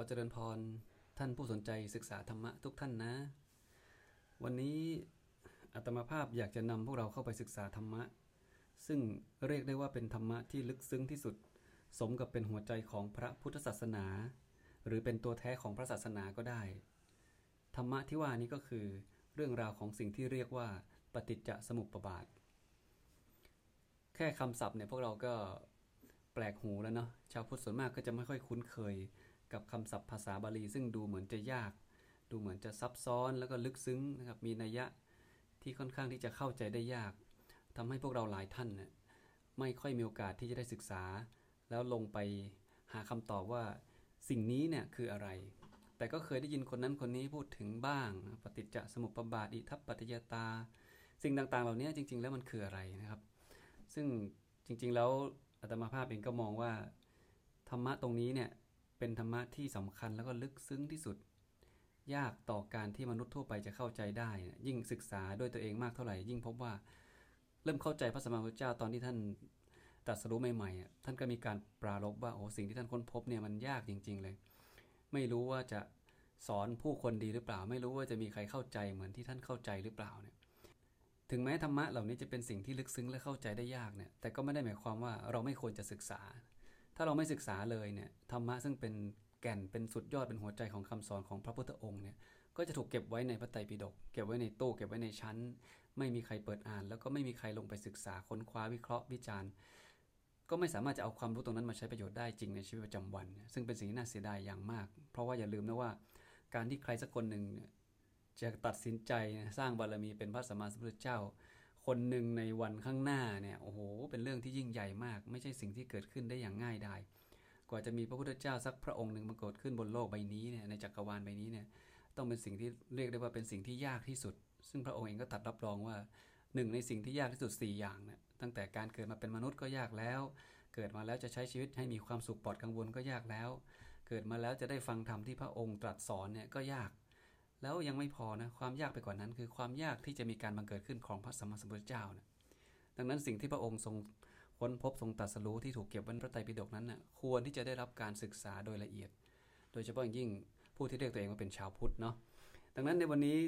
อเจริญพร ท่านผู้สนใจศึกษาธรรมะทุกท่านนะ วันนี้อาตมาภาพอยากจะนำพวกเราเข้าไปศึกษาธรรมะ ซึ่งเรียกได้ว่าเป็นธรรมะที่ลึกซึ้งที่สุด สมกับเป็นหัวใจของพระพุทธศาสนา หรือเป็นตัวแท้ของพระศาสนาก็ได้ ธรรมะที่ว่านี้ก็คือ เรื่องราวของสิ่งที่เรียกว่า ปฏิจจสมุปบาท แค่คำศัพท์เนี่ยพวกเราก็แปลกหูแล้วเนาะชาวพุทธส่วนมากก็จะไม่ค่อยคุ้นเคย กับคำศัพท์ภาษาบาลี ซึ่งดูเหมือนจะยาก ดูเหมือนจะซับซ้อนแล้วก็ลึกซึ้งนะครับมีนัยยะที่ค่อนข้างที่จะเข้าใจได้ยากทำให้พวกเราหลายท่านเนี่ยไม่ค่อยมีโอกาสที่จะได้ศึกษา แล้วลงไปหาคำตอบว่าสิ่งนี้เนี่ยคืออะไร แต่ก็เคยได้ยินคนนั้นคนนี้พูดถึงบ้าง ปฏิจจสมุปบาทอิทัปปัจจยตา สิ่งต่างๆ เหล่านี้จริง ๆ แล้วมันคืออะไรนะครับ ซึ่งจริงๆแล้วอาตมาภาพเองก็มองว่าธรรมะตรงนี้เนี่ย เป็นธรรมะที่สำคัญแล้วก็ลึกซึ้งที่สุด ยากต่อการที่มนุษย์ทั่วไปจะเข้าใจได้ ยิ่งศึกษาด้วยตัวเองมากเท่าไหร่ ยิ่งพบว่าเริ่มเข้าใจพระสัมมาสัมพุทธเจ้าตอนที่ท่านตรัสรู้ใหม่ๆท่านก็มีการปราลบว่าโอ้สิ่งที่ท่านค้นพบเนี่ยมันยากจริง ๆ เลย ไม่รู้ว่าจะสอนผู้คนดีหรือเปล่า ไม่รู้ว่าจะมีใครเข้าใจเหมือนที่ท่านเข้าใจหรือเปล่าเนี่ยถึงแม้ธรรมะเหล่านี้จะเป็นสิ่งที่ลึกซึ้งและเข้าใจได้ยากเนี่ยแต่ก็ไม่ได้หมายความว่าเราไม่ควรจะศึกษา ถ้าเราไม่ศึกษาเลยเนี่ยธรรมะซึ่งเป็นแก่นเป็นสุดยอดเป็นหัวใจของคำสอนของพระพุทธองค์เนี่ยก็จะถูกเก็บไว้ในพระไตรปิฎกเก็บไว้ในตู้เก็บไว้ในชั้น ไม่มีใครเปิดอ่าน แล้วก็ไม่มีใครลงไปศึกษาค้นคว้าวิเคราะห์วิจารณ์ ก็ไม่สามารถจะเอาความรู้ตรงนั้นมาใช้ประโยชน์ได้จริงในชีวิตประจำวัน ซึ่งเป็นสิ่งที่น่าเสียดายอย่างมาก เพราะว่าอย่าลืมนะว่า การที่ใครสักคนหนึ่งจะตัดสินใจสร้างบารมีเป็นพระสัมมาสัมพุทธเจ้า คนหนึ่งในวันข้างหน้าเนี่ยโอ้โหเป็นเรื่องที่ยิ่งใหญ่มาก ไม่ใช่สิ่งที่เกิดขึ้นได้อย่างง่ายดายกว่าจะมีพระพุทธเจ้าสักพระองค์หนึ่งมาเกิดขึ้นบนโลกใบนี้เนี่ยในจักรวาลใบนี้เนี่ยต้องเป็นสิ่งที่เรียกได้ว่าเป็นสิ่งที่ยากที่สุด ซึ่งพระองค์เองก็ตัดรับรองว่าหนึ่งในสิ่งที่ยากที่สุด 4 อย่างเนี่ยตั้งแต่การเกิดมาเป็นมนุษย์ก็ยากแล้ว เกิดมาแล้วจะใช้ชีวิตให้มีความสุขปลอดกังวลก็ยากแล้ว เกิดมาแล้วจะได้ฟังธรรมที่พระองค์ตรัสสอนเนี่ยก็ยาก แล้วยังไม่พอนะความยากไปกว่านั้น คือความยากที่จะมีการบังเกิดขึ้นของพระสัมมาสัมพุทธเจ้านะดังนั้นสิ่งที่พระองค์ทรงค้นพบทรงตรัสรู้ที่ถูกเก็บไว้ในพระไตรปิฎกนั้นนะ่ะควรที่จะได้รับการศึกษาโดยละเอียด โดยเฉพาะอย่างยิ่งผู้ที่เรียกตัวเองว่าเป็นชาวพุทธเนาะดังนั้นในวันนี้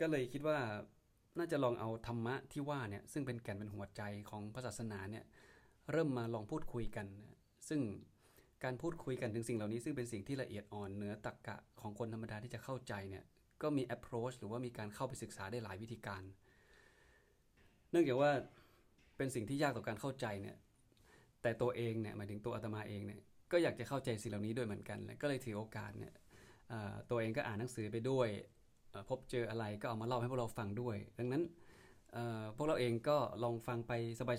ก็เลยคิดว่าน่าจะลองเอาธรรมะที่ว่าเนี่ยซึ่งเป็นแก่นเป็นหัวใจของพระศาสนาเนี่ยเริ่มมาลองพูดคุยกัน ซึ่ง การพูดคุยกันถึงสิ่งเหล่านี้ซึ่งเป็นสิ่งที่ละเอียดอ่อนเหนือตรรกกะของคนธรรมดาที่จะเข้าใจเนี่ยก็มี approach หรือว่ามีการเข้าไปศึกษาได้หลายวิธีการ เนื่องจากว่าเป็นสิ่งที่ยากต่อการเข้าใจเนี่ยแต่ตัวเองเนี่ยหมายถึงตัวอาตมาเองเนี่ยก็อยากจะเข้าใจสิ่งเหล่านี้ด้วยเหมือนกันก็เลยถือโอกาสเนี่ยตัวเองก็อ่านหนังสือไปด้วยพบเจออะไรก็เอามาเล่าให้พวกเราฟังด้วย ดังนั้นพวกเราเองก็ลองฟังไป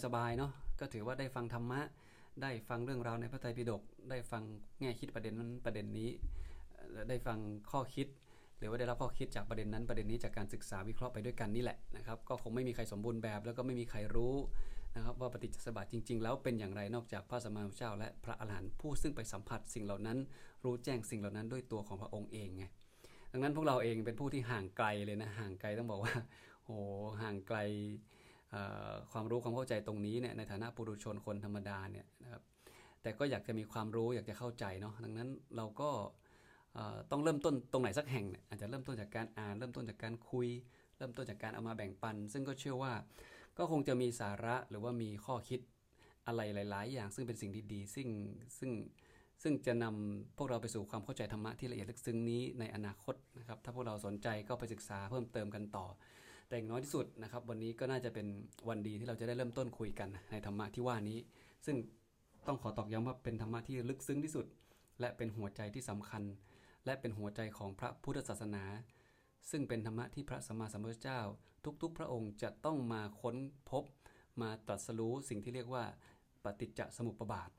สบายๆเนาะก็ถือว่าได้ฟังธรรมะ ได้ฟังเรื่องราวในพระไตรปิฎกได้ฟังแง่คิดประเด็นนั้นประเด็นนี้ ได้ฟังข้อคิด หรือว่าได้รับข้อคิดจากประเด็นนั้นประเด็นนี้จากการศึกษาวิเคราะห์ไปด้วยกันนี่แหละนะครับ ก็คงไม่มีใครสมบูรณ์แบบ แล้วก็ไม่มีใครรู้นะครับว่าปฏิจจสมบัติจริง ๆ แล้วเป็นอย่างไรนอกจากพระสัมมาสัมพุทธเจ้า และพระอรหันต์ผู้ซึ่งไปสัมผัสสิ่งเหล่านั้น รู้แจ้งสิ่งเหล่านั้นด้วยตัวของพระองค์เองไงดังนั้นพวกเราเองเป็นผู้ที่ห่างไกลเลยนะห่างไกลต้องบอกว่าโอ้ห่างไกล ความรู้ความเข้าใจตรงนี้เนี่ยในฐานะปุถุชนคนธรรมดาเนี่ยนะครับแต่ก็อยากจะมีความรู้อยากจะเข้าใจเนาะดังนั้นเราก็ต้องเริ่มต้นตรงไหนสักแห่งเนี่ยอาจจะเริ่มต้นจากการอ่าน เริ่มต้นจากการคุย เริ่มต้นจากการเอามาแบ่งปัน ซึ่งก็เชื่อว่าก็คงจะมีสาระหรือว่ามีข้อคิดอะไรหลาย ๆ อย่าง ซึ่งเป็นสิ่งดีๆซึ่งซึ่งซึ่งจะนำพวกเราไปสู่ความเข้าใจธรรมะที่ละเอียดลึกซึ้งนี้ในอนาคตนะครับถ้าพวกเราสนใจก็ไปศึกษาเพิ่มเติมกันต่อ แต่อย่างน้อยที่สุดนะครับ วันนี้ก็น่าจะเป็นวันดีที่เราจะได้เริ่มต้นคุยกันในธรรมะที่ว่านี้ ซึ่งต้องขอตอกย้ำว่าเป็นธรรมะที่ลึกซึ้งที่สุด และเป็นหัวใจที่สำคัญ และเป็นหัวใจของพระพุทธศาสนา ซึ่งเป็นธรรมะที่พระสัมมาสัมพุทธเจ้า ทุก ๆ พระองค์จะต้องมาค้นพบ มาตรัสรู้สิ่งที่เรียกว่าปฏิจจสมุปบาท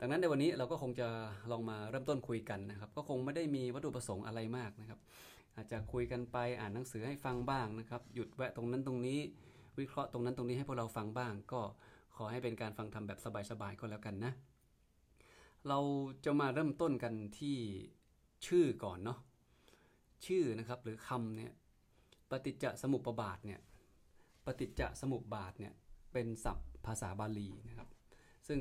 ดังนั้นในวันนี้เราก็คงจะลองมาเริ่มต้นคุยกันนะครับ ก็คงไม่ได้มีวัตถุประสงค์อะไรมากนะครับ อาจจะคุยกันไปอ่านหนังสือให้ฟังบ้างนะครับ หยุดแวะตรงนั้นตรงนี้ วิเคราะห์ตรงนั้นตรงนี้ให้พวกเราฟังบ้าง ก็ขอให้เป็นการฟังทำแบบสบายๆก็แล้วกันนะ เราจะมาเริ่มต้นกันที่ชื่อก่อนเนาะชื่อนะครับหรือคำเนี่ยปฏิจจสมุปบาทเนี่ยปฏิจจสมุปบาทเนี่ยเป็นศัพท์ภาษาบาลีนะครับ ซึ่ง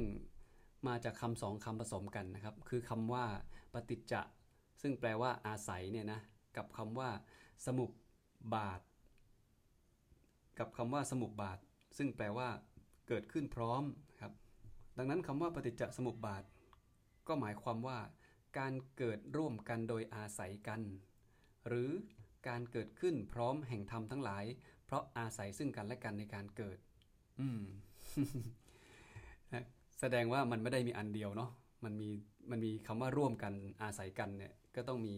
มาจากคำสองคำผสมกันนะครับ คือคำว่าปฏิจจซึ่งแปลว่าอาศัยเนี่ยนะ กับคำว่า สมุบบาท กับคำว่าสมุบบาท ซึ่งแปลว่า เกิดขึ้นพร้อมครับ ดังนั้นคำว่าปฏิจจสมุปบาท ก็หมายความว่า การเกิดร่วมกันโดยอาศัยกัน หรือการเกิดขึ้นพร้อมแห่งธรรมทั้งหลาย เพราะอาศัยซึ่งกันและกันในการเกิด อืมแสดงว่ามันไม่ได้มีอันเดียวเนาะมันมีมันมีคำว่าร่วมกันอาศัยกันเนี่ยก็ต้องมี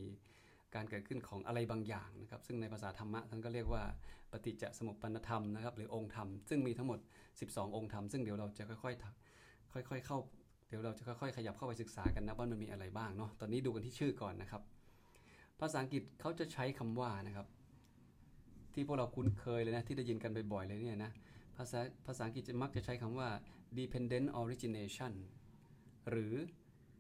การเกิดขึ้นของอะไรบางอย่างนะครับ ซึ่งในภาษาธรรมะท่านก็เรียกว่าปฏิจจสมุปปนธรรมนะครับ หรือองค์ธรรม ซึ่งมีทั้งหมด 12 องค์ธรรม ซึ่งเดี๋ยวเราจะค่อยๆค่อย ๆ เข้า เดี๋ยวเราจะค่อยๆ ขยับเข้าไปศึกษากันนะว่ามันมีอะไรบ้างเนาะ ตอนนี้ดูกันที่ชื่อก่อนนะครับ ภาษาอังกฤษเขาจะใช้คำว่านะครับ ที่พวกเราคุ้นเคยเลยนะที่ได้ยินกันบ่อยๆเลยเนี่ยนะภาษาภาษาอังกฤษจะมักจะใช้คำว่า dependent origination หรือ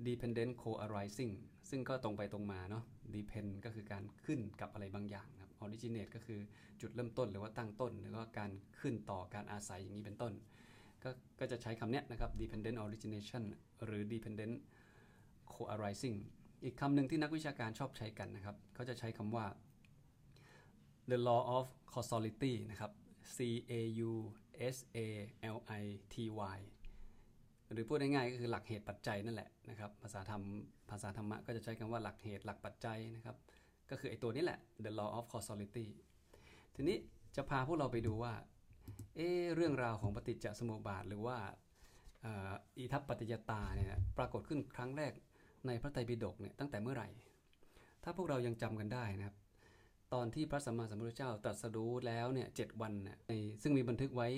dependent co-arising ซึ่งก็ตรงไปตรงมาเนาะ depend ก็คือการขึ้นกับอะไรบางอย่างครับ originate ก็คือจุดเริ่มต้นหรือว่าตั้งต้น หรือว่าการขึ้นต่อการอาศัยอย่างนี้เป็นต้น ก็ก็จะใช้คำนี้นะครับ dependent origination หรือ dependent co-arising อีกคำหนึ่งที่นักวิชาการชอบใช้กันนะครับ เขาจะใช้คำว่า the law of causality นะครับ C A U S A L I T Y หรือพูดง่ายๆก็คือหลักเหตุปัจจัยนั่นแหละนะครับภาษาธรรมภาษาธรรมะก็จะใช้คำว่าหลักเหตุหลักปัจจัยนะครับก็คือไอ้ตัวนี้แหละ the law of causality ทีนี้จะพาพวกเราไปดูว่าเอเรื่องราวของปฏิจจสมุปบาทหรือว่าอิทัปปัจจยตาเนี่ยปรากฏขึ้นครั้งแรกในพระไตรปิฎกเนี่ยตั้งแต่เมื่อไหร่ ถ้าพวกเรายังจำกันได้นะครับ ตอนที่พระสัมมาสัมพุทธเจ้าตรัสรู้แล้วเนี่ยเวันเนี่ยในซึ่งมีบันทึกไว้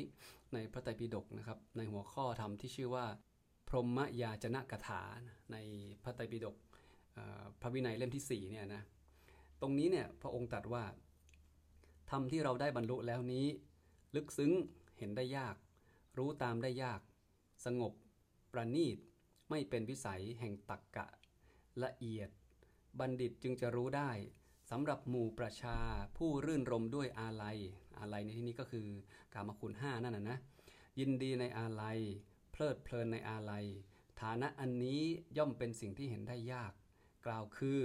ในพระไตรปิฎกนะครับ ในหัวข้อธรรมที่ชื่อว่า พรหมยาจนะกถาในพระไตรปิฎกพระวินัยเล่มที่4เนี่ยนะตรงนี้เนี่ยพระองค์ตรัสว่าธรรมที่เราได้บรรลุแล้วนี้ ลึกซึ้งเห็นได้ยาก รู้ตามได้ยาก สงบ ประณีต ไม่เป็นวิสัยแห่งตักกะ ละเอียด บัณฑิตจึงจะรู้ได้ สำหรับหมู่ประชาผู้รื่นรมด้วยอาลัย อาลัยในที่นี้ก็คือกามคุณห้านั่นนะนะ ยินดีในอาลัย เพลิดเพลินในอาลัย ฐานะอันนี้ย่อมเป็นสิ่งที่เห็นได้ยาก กล่าวคือ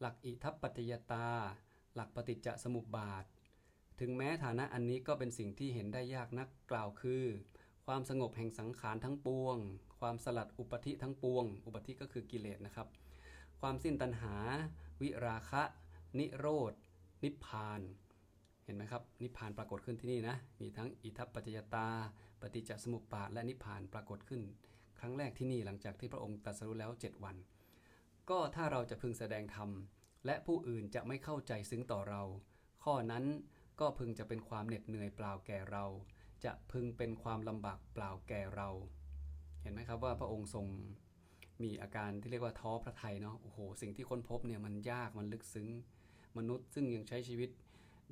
หลักอิทัปปัจยตา หลักปฏิจจสมุปบาท ถึงแม้ฐานะอันนี้ก็เป็นสิ่งที่เห็นได้ยากนักกล่าวคือ ความสงบแห่งสังขารทั้งปวง ความสลัดอุปธิทั้งปวง อุปธิก็คือกิเลสนะครับ ความสิ้นตัณหา วิราคะ นิโรธนิพพาน เห็นไหมครับ นิพพานปรากฏขึ้นที่นี่นะ มีทั้งอิทัปปัจจยตา ปฏิจจสมุปบาท และนิพพานปรากฏขึ้น ครั้งแรกที่นี่หลังจากที่พระองค์ตรัสรู้แล้ว 7 วัน ก็ถ้าเราจะพึงแสดงธรรมและผู้อื่นจะไม่เข้าใจซึ้งต่อเรา ข้อนั้นก็พึงจะเป็นความเหน็ดเหนื่อยเปล่าแก่เรา จะพึงเป็นความลำบากเปล่าแก่เรา เห็นไหมครับว่าพระองค์ทรงมีอาการที่เรียกว่าท้อพระทัยเนาะ โอ้โห สิ่งที่ค้นพบเนี่ยมันยาก มันลึกซึ้ง มนุษย์ ซึ่งยังใช้ชีวิต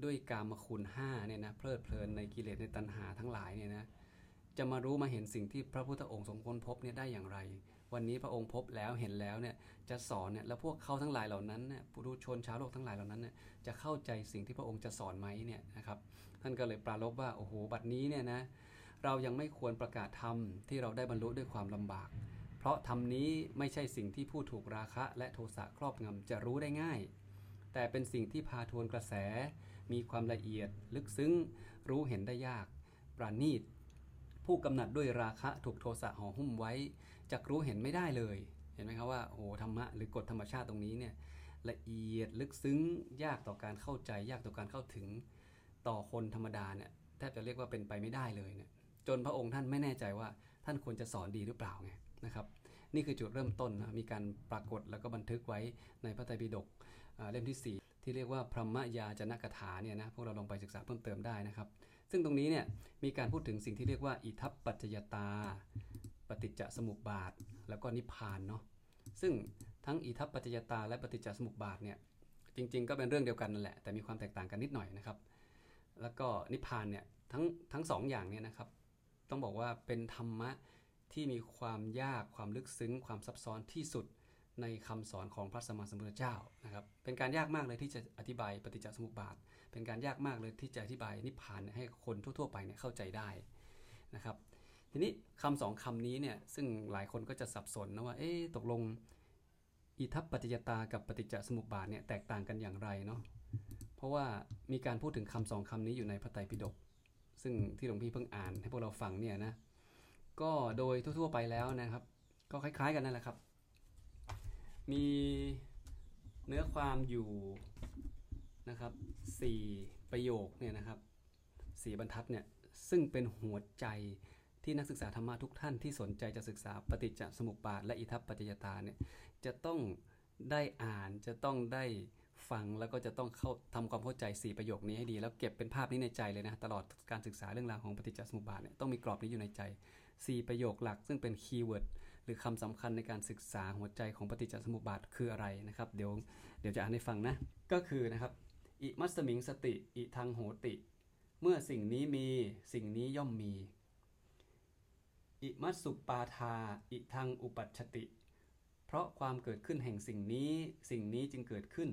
ด้วยกามคุณห้าเนี่ยนะเพลิดเพลินในกิเลสในตัณหาทั้งหลายเนี่ยนะจะมารู้มาเห็นสิ่งที่พระพุทธองค์ทรงค้นพบเนี่ยได้อย่างไร วันนี้พระองค์พบแล้วเห็นแล้วเนี่ยจะสอนเนี่ยแล้วพวกเขาทั้งหลายเหล่านั้นเนี่ยผู้ชนชาวโลกทั้งหลายเหล่านั้นเนี่ยจะเข้าใจสิ่งที่พระองค์จะสอนไหมเนี่ยนะครับท่านก็เลยปรารบว่าโอ้โหบัดนี้เนี่ยนะเรายังไม่ควรประกาศธรรมที่เราได้บรรลุด้วยความลำบาก เพราะธรรมนี้ไม่ใช่สิ่งที่ผู้ถูกราคะและโทสะครอบงำจะรู้ได้ง่าย แต่เป็นสิ่งที่พาทวนกระแส มีความละเอียด ลึกซึ้ง รู้เห็นได้ยาก ปราณีต ผู้กำหนัดด้วยราคะถูกโทสะห่อหุ้มไว้จะรู้เห็นไม่ได้เลย เห็นไหมครับว่าโอ้ธรรมะหรือกฎธรรมชาติตรงนี้เนี่ยละเอียดลึกซึ้ง ยากต่อการเข้าใจ ยากต่อการเข้าถึงต่อคนธรรมดาเนี่ยแทบจะเรียกว่าเป็นไปไม่ได้เลยเนี่ยจนพระองค์ท่านไม่แน่ใจว่าท่านควรจะสอนดีหรือเปล่าไงนะครับ นี่คือจุดเริ่มต้นนะมีการปรากฏแล้วก็บันทึกไว้ในพระไตรปิฎก เล่มที่ 4 ที่เรียกว่าพรหมยาจนกถาเนี่ยนะพวกเราลองไปศึกษาเพิ่มเติมได้นะครับ ซึ่งตรงนี้เนี่ยมีการพูดถึงสิ่งที่เรียกว่าอิทัปปัจจยตา ปฏิจจสมุปบาท แล้วก็นิพพานเนาะซึ่งทั้งอิทัปปัจจยตาและปฏิจจสมุปบาทเนี่ยจริง ๆ ก็เป็นเรื่องเดียวกันนั่นแหละแต่มีความแตกต่างกันนิดหน่อยนะครับ แล้วก็นิพพานเนี่ยทั้งทั้งสองอย่างเนี่ยนะครับ ต้องบอกว่าเป็นธรรมะที่มีความยากความลึกซึ้ง ความซับซ้อนที่สุด ในคำสอนของพระสัมมาสัมพุทธเจ้านะครับ เป็นการยากมากเลยที่จะอธิบายปฏิจจสมุปบาท เป็นการยากมากเลยที่จะอธิบายนิพพานให้คนทั่ว ๆ ไปเนี่ยเข้าใจได้นะครับ ทีนี้คำสองคำนี้เนี่ยซึ่งหลายคนก็จะสับสนนะว่าเอ๊ะตกลงอิทัปปัจจยตากับปฏิจจสมุปบาทเนี่ยแตกต่างกันอย่างไรเนาะเพราะว่ามีการพูดถึงคำสองคำนี้อยู่ในพระไตรปิฎกซึ่งที่หลวงพี่เพิ่งอ่านให้พวกเราฟังเนี่ยนะก็โดยทั่วๆไปแล้วนะครับ ก็คล้าย ๆ กันนั่นแหละครับ มีเนื้อความอยู่นะครับสี่ประโยคเนี่ยนะครับสี่บรรทัดเนี่ยซึ่งเป็นหัวใจที่นักศึกษาธรรมะทุกท่านที่สนใจจะศึกษาปฏิจจสมุปบาทและอิทัปปัจจยตาเนี่ยจะต้องได้อ่านจะต้องได้ฟังแล้วก็จะต้องเข้าทำความเข้าใจ 4 ประโยคนี้ให้ดี แล้วเก็บเป็นภาพนี้ในใจเลยนะ ตลอดการศึกษาเรื่องราวของปฏิจจสมุปบาทเนี่ยต้องมีกรอบนี้อยู่ในใจ 4 ประโยคหลัก ซึ่งเป็น keyword หรือคำสำคัญในการศึกษาหัวใจของปฏิจจสมุปบาทคืออะไรนะครับ เดี๋ยวเดี๋ยวจะอ่านให้ฟังนะ ก็คือนะครับอิมัสมิงสติอิทังโหติ เมื่อสิ่งนี้มีสิ่งนี้ย่อมมีอิมัสสุปาทาอิทังอุปัชชติ เพราะความเกิดขึ้นแห่งสิ่งนี้ สิ่งนี้จึงเกิดขึ้น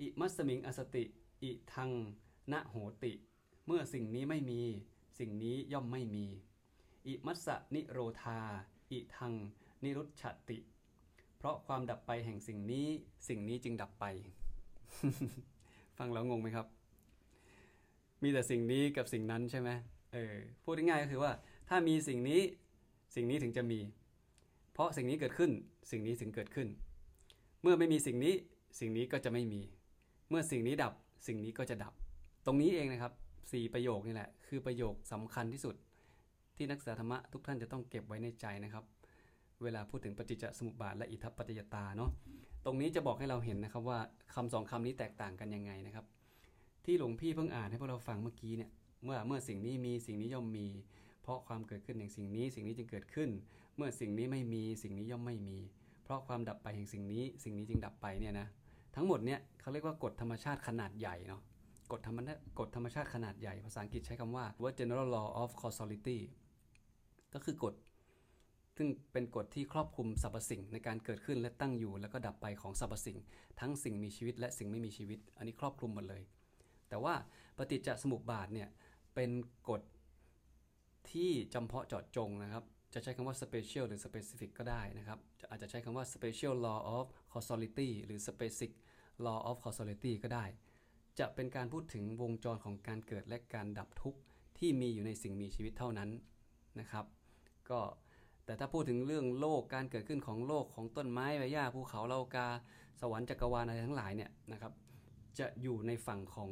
อิมัสมิงอสติ อิทังนะโหติ เมื่อสิ่งนี้ไม่มี สิ่งนี้ย่อมไม่มี อิมัสสนิโรธา อิทัง นิรุชชติ เพราะความดับไปแห่งสิ่งนี้สิ่งนี้จึงดับไป ฟังแล้วงงไหมครับ มีแต่สิ่งนี้กับสิ่งนั้นใช่ไหมเออพูดง่ายๆก็คือว่า ถ้ามีสิ่งนี้สิ่งนี้ถึงจะมี เพราะสิ่งนี้เกิดขึ้นสิ่งนี้ถึงเกิดขึ้น เมื่อไม่มีสิ่งนี้สิ่งนี้ก็จะไม่มี เมื่อสิ่งนี้ดับสิ่งนี้ก็จะดับ ตรงนี้เองนะครับสี่ประโยคนี่แหละ คือประโยคสำคัญที่สุด ที่นักศึกษาธรรมะทุกท่านจะต้องเก็บไว้ในใจนะครับ เวลาพูดถึงปฏิจจสมุปบาทและอิทัปปัจจยตาเนาะตรงนี้จะบอกให้เราเห็นนะครับว่าคำสองคำนี้แตกต่างกันยังไงนะครับ ที่หลวงพี่เพิ่งอ่านให้พวกเราฟังเมื่อกี้เนี่ยเมื่อเมื่อสิ่งนี้มีสิ่งนี้ย่อมมี เพราะความเกิดขึ้นแห่งสิ่งนี้ สิ่งนี้จึงเกิดขึ้น เมื่อสิ่งนี้ไม่มีสิ่งนี้ย่อมไม่มี เพราะความดับไปแห่งสิ่งนี้ สิ่งนี้จึงดับไปเนี่ยนะทั้งหมดเนี่ยเขาเรียกว่ากฎธรรมชาติขนาดใหญ่เนาะกฎธรรมกฎธรรมชาติขนาดใหญ่ ภาษาอังกฤษใช้คำว่าว่า general law of causality ก็คือกฎซึ่งเป็นกฎที่ครอบคลุมสรรพสิ่งในการเกิดขึ้นและตั้งอยู่ แล้วก็ดับไปของสรรพสิ่ง ทั้งสิ่งมีชีวิตและสิ่งไม่มีชีวิต อันนี้ครอบคลุมหมดเลย แต่ว่าปฏิจจสมุปบาทเนี่ยเป็นกฎที่จำเพาะเจาะจงนะครับ จะใช้คำว่า special หรือ specific ก็ได้นะครับ อาจจะใช้คำว่า special law of causality หรือ specific law of causality ก็ได้ จะเป็นการพูดถึงวงจรของการเกิดและการดับทุกข์ที่มีอยู่ในสิ่งมีชีวิตเท่านั้นนะครับ ก็แต่ถ้าพูดถึงเรื่องโลกการเกิดขึ้นของโลกของต้นไม้ใบหญ้าภูเขาเลากา สวรรค์จักรวาลอะไรทั้งหลายเนี่ยนะครับจะอยู่ในฝั่งของ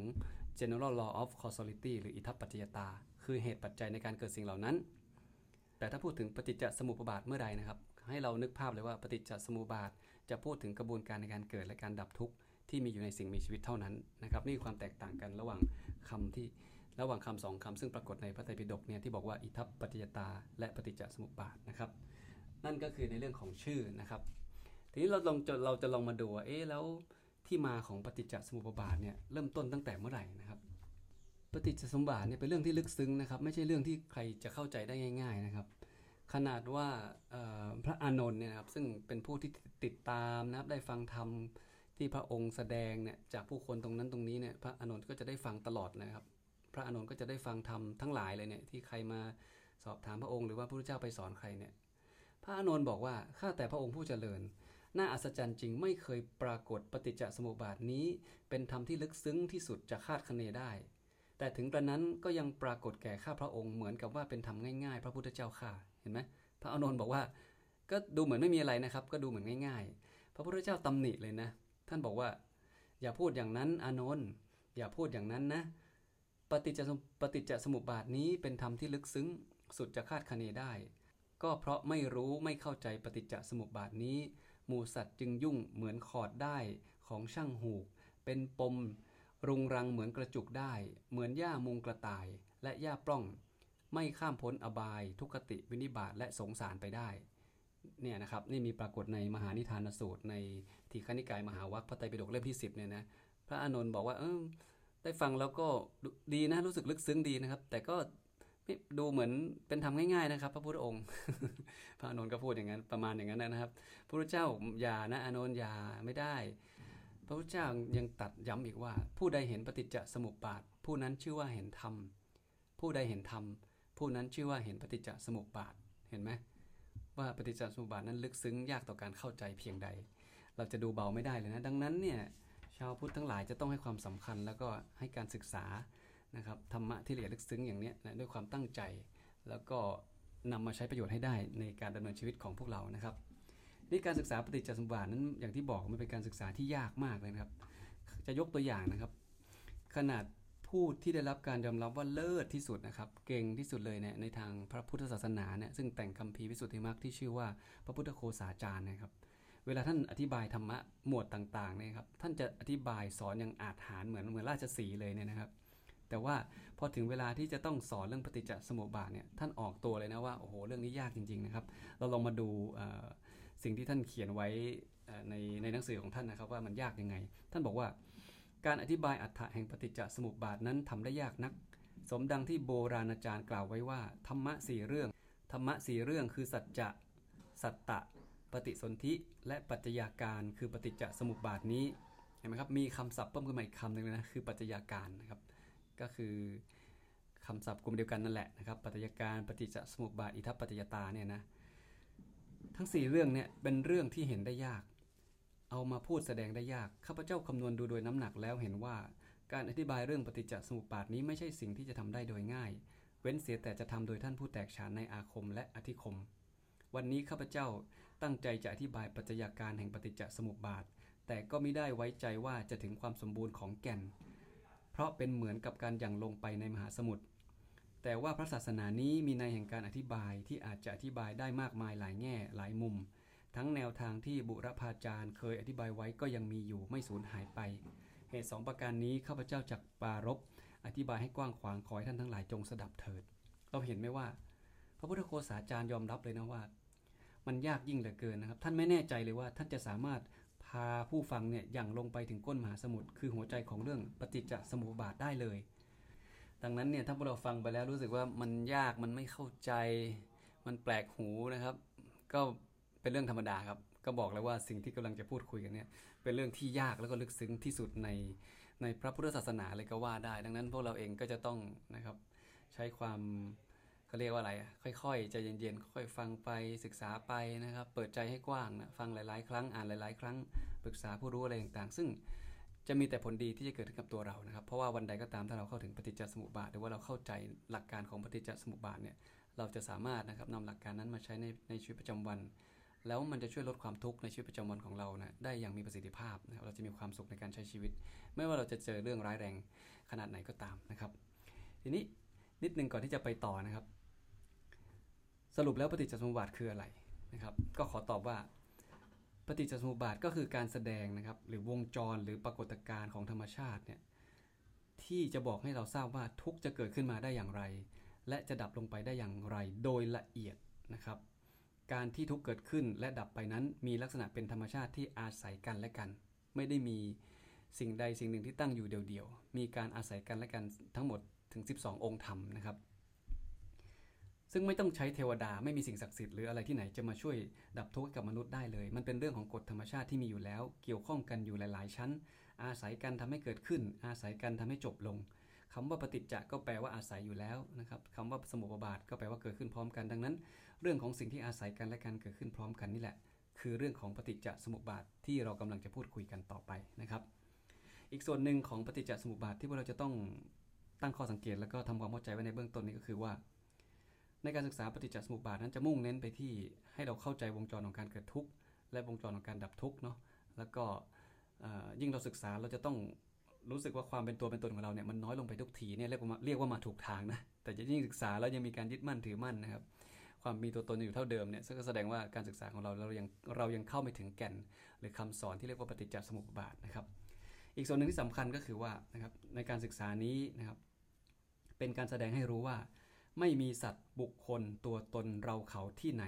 general law of causality หรืออิทัปปัจจยตา คือเหตุปัจจัยในการเกิดสิ่งเหล่านั้น แต่ถ้าพูดถึงปฏิจจสมุปบาทเมื่อใดนะครับ ให้เรานึกภาพเลยว่าปฏิจจสมุปบาท จะพูดถึงกระบวนการในการเกิดและการดับทุกข์ที่มีอยู่ในสิ่งมีชีวิตเท่านั้นนะครับนี่คือความแตกต่างกันระหว่างคำที่ ระหว่างคำสองคำซึ่งปรากฏในพระไตรปิฎกเนี่ยที่บอกว่าอิทัปปัจจยตา และปฏิจจสมุปบาทนะครับ นั่นก็คือในเรื่องของชื่อนะครับ ทีนี้เราลองเราจะลองมาดูว่าเอ๊ะแล้วที่มาของปฏิจจสมุปบาทเนี่ยเริ่มต้นตั้งแต่เมื่อไหร่นะครับ ปฏิจจสมุปบาทเนี่ยเป็นเรื่องที่ลึกซึ้งนะครับ ไม่ใช่เรื่องที่ใครจะเข้าใจได้ง่าย ๆนะครับ ขนาดว่าพระอานนท์เนี่ยครับซึ่งเป็นผู้ที่ติดตามนะครับได้ฟังธรรมที่พระองค์แสดงเนี่ยจากผู้คนตรงนั้นตรงนี้เนี่ยพระอานนท์ก็จะได้ฟังตลอดนะครับ พระอานนท์ก็จะได้ฟังธรรมทั้งหลายเลยเนี่ยที่ใครมาสอบถามพระองค์หรือว่าพระพุทธเจ้าไปสอนใครเนี่ยพระอานนท์บอกว่าข้าแต่พระองค์ผู้เจริญน่าอัศจรรย์จริงไม่เคยปรากฏปฏิจจสมุปบาทนี้ เป็นธรรมที่ลึกซึ้งที่สุดจะคาดคะเนได้ แต่ถึงกระนั้นก็ยังปรากฏแก่ข้าพระองค์เหมือนกับว่าเป็นธรรมง่ายๆ พระพุทธเจ้าข้าเห็นไหมพระอานนท์บอกว่าก็ดูเหมือนไม่มีอะไรนะครับ ก็ดูเหมือนง่ายๆ พระพุทธเจ้าตำหนิเลยนะ ท่านบอกว่า อย่าพูดอย่างนั้นอานนท์อย่าพูดอย่างนั้นนะ ปฏิจจปฏิจจสมุปบาทนี้เป็นธรรมที่ลึกซึ้งสุดจะคาดคะเนได้ ก็เพราะไม่รู้ไม่เข้าใจปฏิจจสมุปบาทนี้ หมูสัตว์จึงยุ่งเหมือนขอดได้ของช่างหูก เป็นปม รุงรังเหมือนกระจุกได้ เหมือนหญ้ามุงกระต่ายและหญ้าปล้อง ไม่ข้ามพ้นอบาย ทุกติวินิบาตและสงสารไปได้เนี่ยนะครับนี่มีปรากฏในมหานิทานสูตรในทีฆนิกายมหาวัคพระไตรปิฎกเล่มที่ 10เนี่ยนะพระอานนท์บอกว่าเออ ได้ฟังแล้วก็ดีนะรู้สึกลึกซึ้งดีนะครับ แต่ก็ดูเหมือนเป็นทำง่ายๆนะครับ พระพุทธองค์พระอานนก็พูดอย่างนั้นประมาณอย่างนั้นนะครับ พระพุทธเจ้าอย่านะอานนอย่าไม่ได้ พระพุทธเจ้ายังตัดย้ำอีกว่า ผู้ใดเห็นปฏิจจสมุปบาท ผู้นั้นชื่อว่าเห็นธรรม ผู้ใดเห็นธรรม ผู้นั้นชื่อว่าเห็นปฏิจจสมุปบาทเห็นไหมว่าปฏิจจสมุปบาทนั้นลึกซึ้งยากต่อการเข้าใจเพียงใด เราจะดูเบาไม่ได้เลยนะ ดังนั้นเนี่ยาวพุทธทั้งหลายจะต้องให้ความสำคัญแล้วก็ให้การศึกษานะครับธรรมะที่ละเอียดลึกซึ้งอย่างนี้นะด้วยความตั้งใจ แล้วก็นำมาใช้ประโยชน์ให้ได้ในการดำเนินชีวิตของพวกเรานะครับนี่การศึกษาปฏิจจสมุปบาทนั้นอย่างที่บอกมันเป็นการศึกษาที่ยากมากเลยนะครับ จะยกตัวอย่างนะครับ ขนาดผู้ที่ได้รับการยอมรับว่าเลิศที่สุดนะครับ เก่งที่สุดเลยเนี่ยในทางพระพุทธศาสนาเนี่ยซึ่งแต่งคัมภีร์วิสุทธิมรรคที่ชื่อว่าพระพุทธโคสาจารย์นะครับ เวลาท่านอธิบายธรรมะหมวดต่างๆเนี่ยครับท่านจะอธิบายสอนอย่างอาจหารเหมือนเหมือนราชสีเลยเนี่ยนะครับ แต่ว่าพอถึงเวลาที่จะต้องสอนเรื่องปฏิจจสมุปบาทเนี่ยท่านออกตัวเลยนะว่าโอ้โหเรื่องนี้ยากจริงๆนะครับ เราลองมาดูสิ่งที่ท่านเขียนไว้ในในหนังสือของท่านนะครับว่ามันยากยังไง ท่านบอกว่าการอธิบายอัฏฐะแห่งปฏิจจสมุปบาทนั้นทำได้ยากนัก สมดังที่โบราณอาจารย์กล่าวไว้ว่าธรรมะสี่เรื่องธรรมะสี่เรื่องคือสัจจะ สัตตะ ปฏิสนธิและปัจจัยาการคือปฏิจจสมุปบาทนี้เห็นไหมครับมีคำศัพท์เพิ่มขึ้นมาอีกคำหนึ่งเลยนะคือปัจจัยาการนะครับ ก็คือคำศัพท์กลุ่มเดียวกันนั่นแหละนะครับปัจจัยาการปฏิจจสมุปบาทอิทัปปัจจยตาเนี่ยนะทั้ง 4 เรื่องเนี่ยเป็นเรื่องที่เห็นได้ยาก เอามาพูดแสดงได้ยากข้าพเจ้าคำนวณดูโดยน้ำหนักแล้วเห็นว่าการอธิบายเรื่องปฏิจจสมุปบาทนี้ไม่ใช่สิ่งที่จะทำได้โดยง่าย เว้นเสียแต่จะทำโดยท่านผู้แตกฉานในอาคมและอธิคม วันนี้ข้าพเจ้าตั้งใจจะอธิบายปัจจัยาการแห่งปฏิจจสมุปบาท แต่ก็ไม่ได้ไว้ใจว่าจะถึงความสมบูรณ์ของแก่น เพราะเป็นเหมือนกับการย่างลงไปในมหาสมุทรแต่ว่าพระศาสนานี้มีในแห่งการอธิบายที่อาจจะอธิบายได้มากมายหลายแง่หลายมุม ทั้งแนวทางที่บุรพาจารย์เคยอธิบายไว้ก็ยังมีอยู่ไม่สูญหายไป เหตุสองประการนี้ข้าพเจ้าจักปารบอธิบายให้กว้างขวางขอให้ท่านทั้งหลายจงสดับเถิด เราเห็นไหมว่า พระพุทธโฆษาจารย์ยอมรับเลยนะว่า มันยากยิ่งเหลือเกินนะครับ ท่านไม่แน่ใจเลยว่าท่านจะสามารถพาผู้ฟังเนี่ยอย่างลงไปถึงก้นมหาสมุทรคือหัวใจของเรื่องปฏิจจสมุปบาทได้เลย ดังนั้นเนี่ยถ้าพวกเราฟังไปแล้วรู้สึกว่ามันยากมันไม่เข้าใจ มันแปลกหูนะครับ ก็เป็นเรื่องธรรมดาครับ ก็บอกแล้วว่าสิ่งที่กำลังจะพูดคุยกันเนี่ยเป็นเรื่องที่ยากแล้วก็ลึกซึ้งที่สุดในในพระพุทธศาสนาเลยก็ว่าได้ ดังนั้นพวกเราเองก็จะต้องนะครับใช้ความ เขาเรียกว่าอะไรค่อยๆใจเย็นๆค่อยฟังไปศึกษาไปนะครับ เปิดใจให้กว้างนะฟังหลาย ๆ ครั้งอ่านหลาย ๆ ครั้งปรึกษาผู้รู้อะไรต่างๆ ซึ่งจะมีแต่ผลดีที่จะเกิดขึ้นกับตัวเรานะครับ เพราะว่าวันใดก็ตามถ้าเราเข้าถึงปฏิจจสมุปบาทหรือว่าเราเข้าใจหลักการของปฏิจจสมุปบาทเนี่ยเราจะสามารถนะครับนำหลักการนั้นมาใช้ในในชีวิตประจำวัน แล้วมันจะช่วยลดความทุกข์ในชีวิตประจำวันของเรานะได้อย่างมีประสิทธิภาพนะครับเราจะมีความสุขในการใช้ชีวิต ไม่ว่าเราจะเจอเรื่องร้ายแรงขนาดไหนก็ตามนะครับ ทีนี้นิดนึงก่อนที่จะไปต่อนะครับ สรุปแล้วปฏิจจสมุปบาทคืออะไรนะครับ ก็ขอตอบว่า ปฏิจจสมุปบาทก็คือการแสดงนะครับ หรือวงจรหรือปรากฏการณ์ของธรรมชาติเนี่ยที่จะบอกให้เราทราบว่าทุกจะเกิดขึ้นมาได้อย่างไร และจะดับลงไปได้อย่างไรโดยละเอียดนะครับ การที่ทุกเกิดขึ้นและดับไปนั้นมีลักษณะเป็นธรรมชาติที่อาศัยกันและกัน ไม่ได้มีสิ่งใดสิ่งหนึ่งที่ตั้งอยู่เดียวๆมีการอาศัยกันและกันทั้งหมดถึง 12 องค์ธรรมนะครับ ซึ่งไม่ต้องใช้เทวดาไม่มีสิ่งศักดิ์สิทธิ์หรืออะไรที่ไหนจะมาช่วยดับทุกข์กับมนุษย์ได้เลย มันเป็นเรื่องของกฎธรรมชาติที่มีอยู่แล้ว เกี่ยวข้องกันอยู่หลาย ๆ ชั้น อาศัยกันทำให้เกิดขึ้น อาศัยกันทำให้จบลงคำว่าปฏิจจะก็แปลว่าอาศัยอยู่แล้วนะครับคำว่าสมุปบาทก็แปลว่าเกิดขึ้นพร้อมกันดังนั้น เรื่องของสิ่งที่อาศัยกันและกันเกิดขึ้นพร้อมกันนี่แหละ คือเรื่องของปฏิจจสมุปบาทที่เรากำลังจะพูดคุยกันต่อไปนะครับอีกส่วนหนึ่งของปฏิจจสมุปบาทที่พวกเราจะต้องตั้งข้อสังเกตแล้วก็ทำความเข้าใจไว้ในเบื้องต้นนี้ก็คือว่า ในการศึกษาปฏิจจสมุปบาทนั้นจะมุ่งเน้นไปที่ให้เราเข้าใจวงจรของการเกิดทุกข์และวงจรของการดับทุกข์เนาะแล้วก็ยิ่งเราศึกษาเราจะต้องรู้สึกว่าความเป็นตัวเป็นตนของเราเนี่ยมันน้อยลงไปทุกทีเนี่ยเรียกว่าเรียกว่ามาถูกทางนะแต่จะยิ่งศึกษาแล้วยังมีการยึดมั่นถือมั่นนะครับ ความมีตัวตนอยู่เท่าเดิมเนี่ยก็แสดงว่าการศึกษาของเราเรายังเรายังเข้าไม่ถึงแก่น หรือคำสอนที่เรียกว่าปฏิจจสมุปบาทนะครับ อีกส่วนหนึ่งที่สำคัญก็คือว่านะครับในการศึกษานี้นะครับเป็นการแสดงให้รู้ว่า ไม่มีสัตว์บุคคลตัวตนเราเขาที่ไหน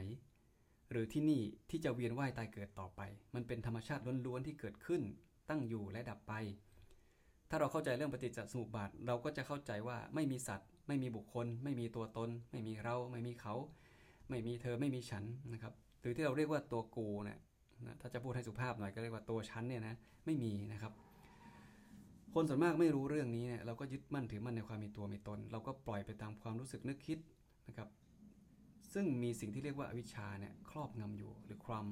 หรือที่นี่ที่จะเวียนว่ายตายเกิดต่อไป มันเป็นธรรมชาติล้วนๆที่เกิดขึ้น ตั้งอยู่และดับไป ถ้าเราเข้าใจเรื่องปฏิจจสมุปบาทเราก็จะเข้าใจว่าไม่มีสัตว์ ไม่มีบุคคล ไม่มีตัวตน ไม่มีเรา ไม่มีเขา ไม่มีเธอไม่มีฉันนะครับหรือที่เราเรียกว่าตัวกูเนี่ยนะถ้าจะพูดให้สุภาพหน่อยก็เรียกว่าตัวฉันเนี่ยนะไม่มีนะครับ คนส่วนมากไม่รู้เรื่องนี้เนี่ยเราก็ยึดมั่นถือมั่นในความมีตัวมีตน เราก็ปล่อยไปตามความรู้สึกนึกคิดนะครับ ซึ่งมีสิ่งที่เรียกว่าอวิชชาเนี่ยครอบงำอยู่ หรือความ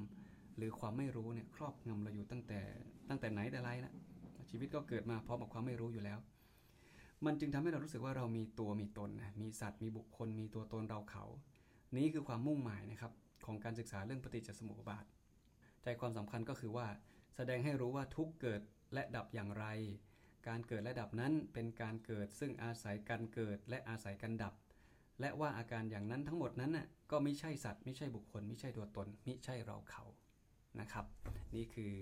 หรือความไม่รู้เนี่ยครอบงำเราอยู่ตั้งแต่ตั้งแต่ไหนแต่ไรแล้วชีวิตก็เกิดมาพร้อมกับความไม่รู้อยู่แล้ว มันจึงทำให้เรารู้สึกว่าเรามีตัวมีตนนะมีสัตว์มีบุคคล มีตัวตนเราเขา นี้คือความมุ่งหมายนะครับของการศึกษาเรื่องปฏิจจสมุปบาท ใจความสำคัญก็คือว่า แสดงให้รู้ว่าทุกเกิดและดับอย่างไร การเกิดและดับนั้นเป็นการเกิดซึ่งอาศัยการเกิดและอาศัยการดับ และว่าอาการอย่างนั้นทั้งหมดนั้นน่ะก็ไม่ใช่สัตว์ไม่ใช่บุคคลไม่ใช่ตัวตนไม่ใช่เราเขานะครับ นี่คือ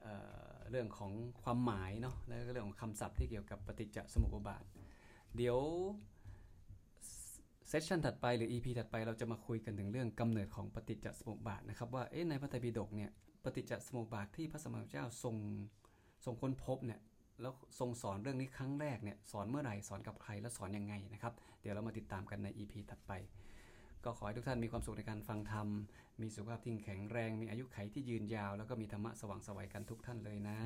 เออเรื่องของความหมายเนาะและเรื่องของคำศัพท์ที่เกี่ยวกับปฏิจจสมุปบาท เดี๋ยวเซสชันถัดไปหรือ EP ถัดไปเราจะมาคุยกันถึงเรื่องกำเนิดของปฏิจจสมุปบาทนะครับว่าเอ๊ะในพระไตรปิฎกเนี่ยปฏิจจสมุปบาทที่พระสมมาเจ้าทรงทรงค้นพบเนี่ย แล้วทรงสอนเรื่องนี้ครั้งแรกเนี่ยสอนเมื่อไหร่สอนกับใครและสอนยังไงนะครับ เดี๋ยวเรามาติดตามกันใน EP ถัดไป ก็ขอให้ทุกท่านมีความสุขในการฟังธรรม มีสุขภาพที่แข็งแรง มีอายุไขที่ยืนยาว แล้วก็มีธรรมะสว่างสวัยกันทุกท่านเลยนะ